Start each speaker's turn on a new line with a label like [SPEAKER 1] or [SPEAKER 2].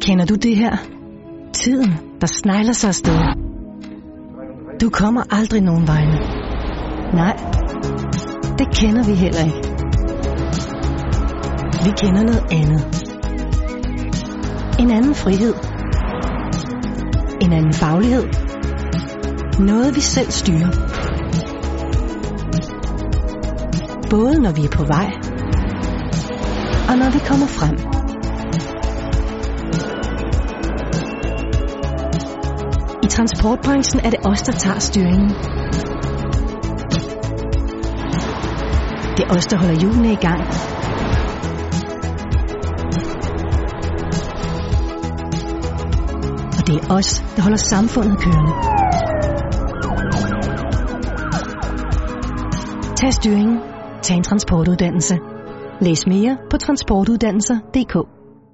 [SPEAKER 1] Kender du det her? Tiden, der snegler sig afsted. Du kommer aldrig nogen vegne. Nej, det kender vi heller ikke. Vi kender noget andet. En anden frihed. En anden faglighed. Noget vi selv styrer. Både når vi er på vej, og når vi kommer frem. I transportbranchen er det os, der tager styringen. Det er os, der holder hjulene i gang. Og det er os, der holder samfundet kørende. Tag styringen. Tag en transportuddannelse. Læs mere på transportuddannelser.dk